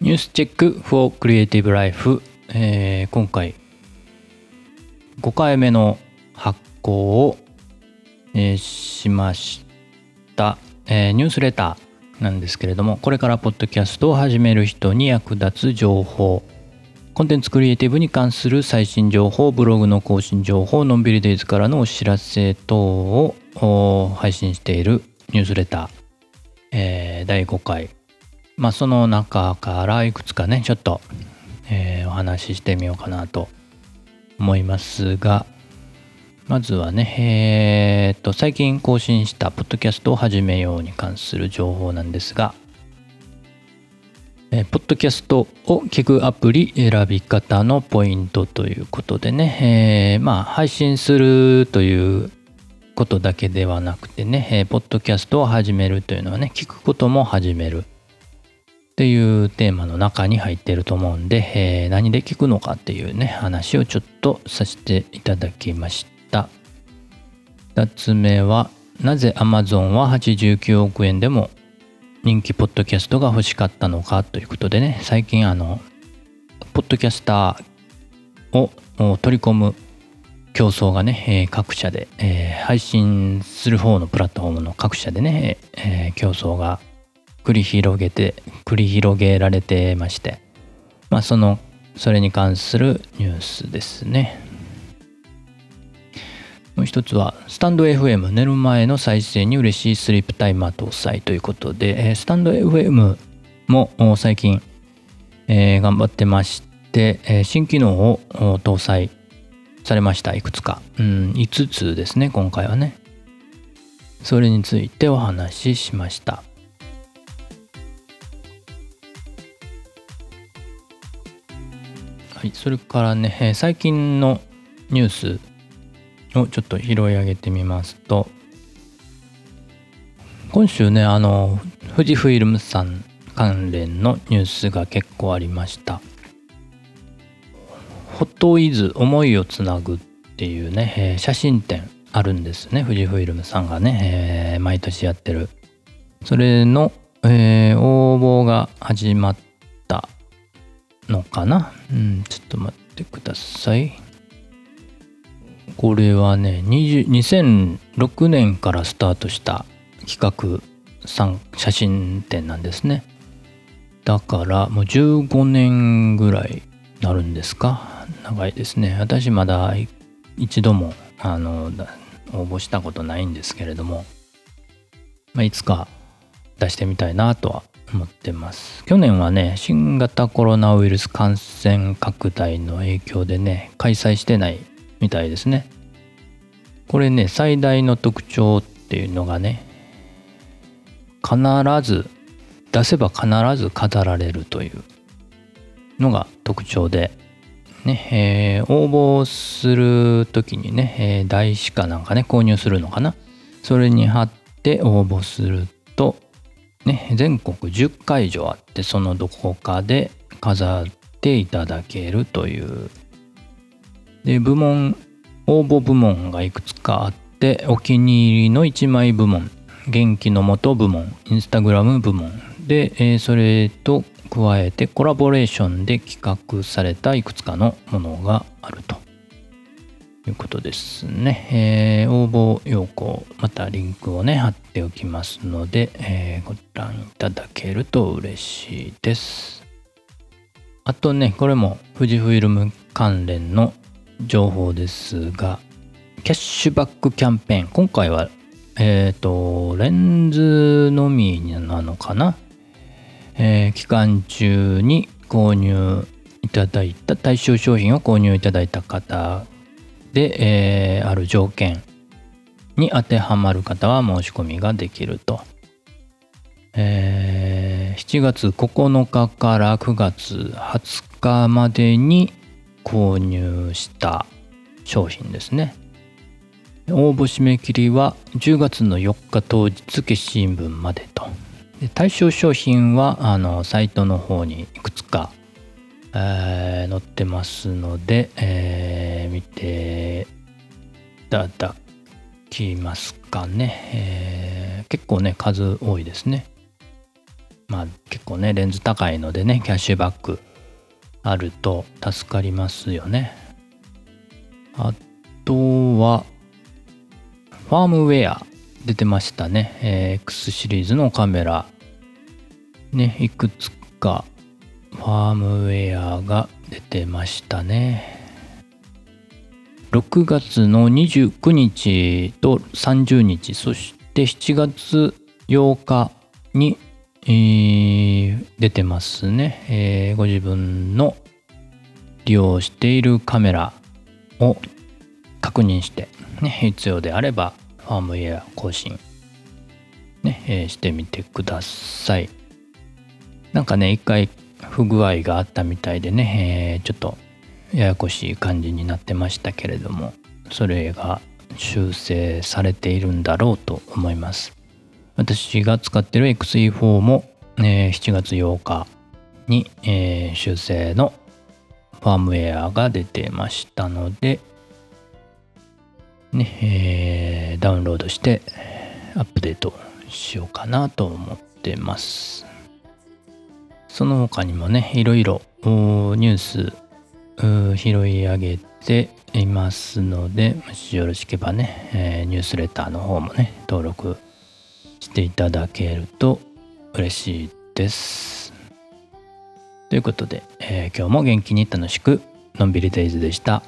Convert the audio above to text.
ニュースチェック for Creative Life、えー今回5回目の発行を、えーしました、えーニュースレターなんですけれどもこれからポッドキャストを始める人に役立つ情報。コンテンツクリエイティブに関する最新情報ブログの更新情報のんびりデイズからのお知らせ等を配信しているニュースレター、えー第5回。まあその中からいくつかねちょっと、えーお話ししてみようかなと思いますがまずはねえーっと最近更新したポッドキャストを始めように関する情報なんですがえーポッドキャストを聞くアプリ選び方のポイントということでね、えーまあ配信するということだけではなくてね、えーポッドキャストを始めるというのはね聞くことも始めるっていうテーマの中に入ってると思うんで、えー何で聞くのかっていうね話をちょっとさせていただきました。2つ目はなぜ Amazon は89億円でも人気ポッドキャストが欲しかったのかということでね最近あのポッドキャスターを取り込む競争がね、え各社で、えー配信する方のプラットフォームの各社でね、えー競争が繰り広げて繰り広げられてましてまあそのそれに関するニュースですね。もう一つはスタンド FM 寝る前の再生に嬉しいスリープタイマー搭載ということで、えースタンド FM も最近、えー頑張ってまして、えー新機能を搭載されましたいくつか、うん、5つですね今回はね。それについてお話ししました。はい、それからね、最近のニュースをちょっと拾い上げてみますと今週ねあの富士フイルムさん関連のニュースが結構ありました。ホットイズ思いをつなぐっていうね、えー写真展あるんですね。富士フイルムさんがね、えー毎年やってる。それの、えー応募が始まったのかな。うんちょっと待ってください。これはね2006年からスタートした企画参写真展なんですね。だからもう15年ぐらいなるんですか？長いですね。私まだ一度もあの応募したことないんですけれども、まあ、いつか出してみたいなとは思ってます。去年はね新型コロナウイルス感染拡大の影響でね開催してないみたいですね。これね最大の特徴っていうのがね必ず出せば必ず飾られるというのが特徴でね、えー応募する時にね、えー台紙かなんかね購入するのかな。それに貼って応募するとね全国10会場あってそのどこかで飾っていただけるという。で部門応募部門がいくつかあってお気に入りの1枚部門元気の元部門インスタグラム部門で、えーそれと加えてコラボレーションで企画されたいくつかのものがあるということですね、えー応募要項またリンクをね貼っておきますので、えーご覧いただけると嬉しいです。あとねこれも富士フイルム関連の情報ですがキャッシュバックキャンペーン。今回はえっ、とレンズのみなのかな、えー期間中に購入いただいた対象商品を購入いただいた方で、えーある条件に当てはまる方は申し込みができると、えー7月9日から9月20日までに購入した商品ですね。応募締め切りは10月の4日当日消印分までと。で対象商品はあのサイトの方にいくつか、えー載ってますので、えー見ていただきますかね、え結構ね数多いですね。まあ結構ねレンズ高いのでねキャッシュバックあると助かりますよね。あとはファームウェア出てましたね、えー、X シリーズのカメラ。ねいくつかファームウェアが出てましたね。6月の29日と30日そして7月8日に、えー、出てますね、えー、ご自分の利用しているカメラを確認して、ね、必要であればファームウェア更新、ねえー、してみてください。なんかね一回不具合があったみたいでね、えー、ちょっとややこしい感じになってましたけれどもそれが修正されているんだろうと思います。私が使ってる XE4 も、えー、7月8日に、えー、修正のファームウェアが出てましたのでね、えー、ダウンロードしてアップデートしようかなと思ってますその他にもねいろいろニュース拾い上げていますのでもしよろしければね、えー、ニュースレターの方もね登録していただけると嬉しいですということで、えー、今日も元気に楽しくのんびりデイズでした。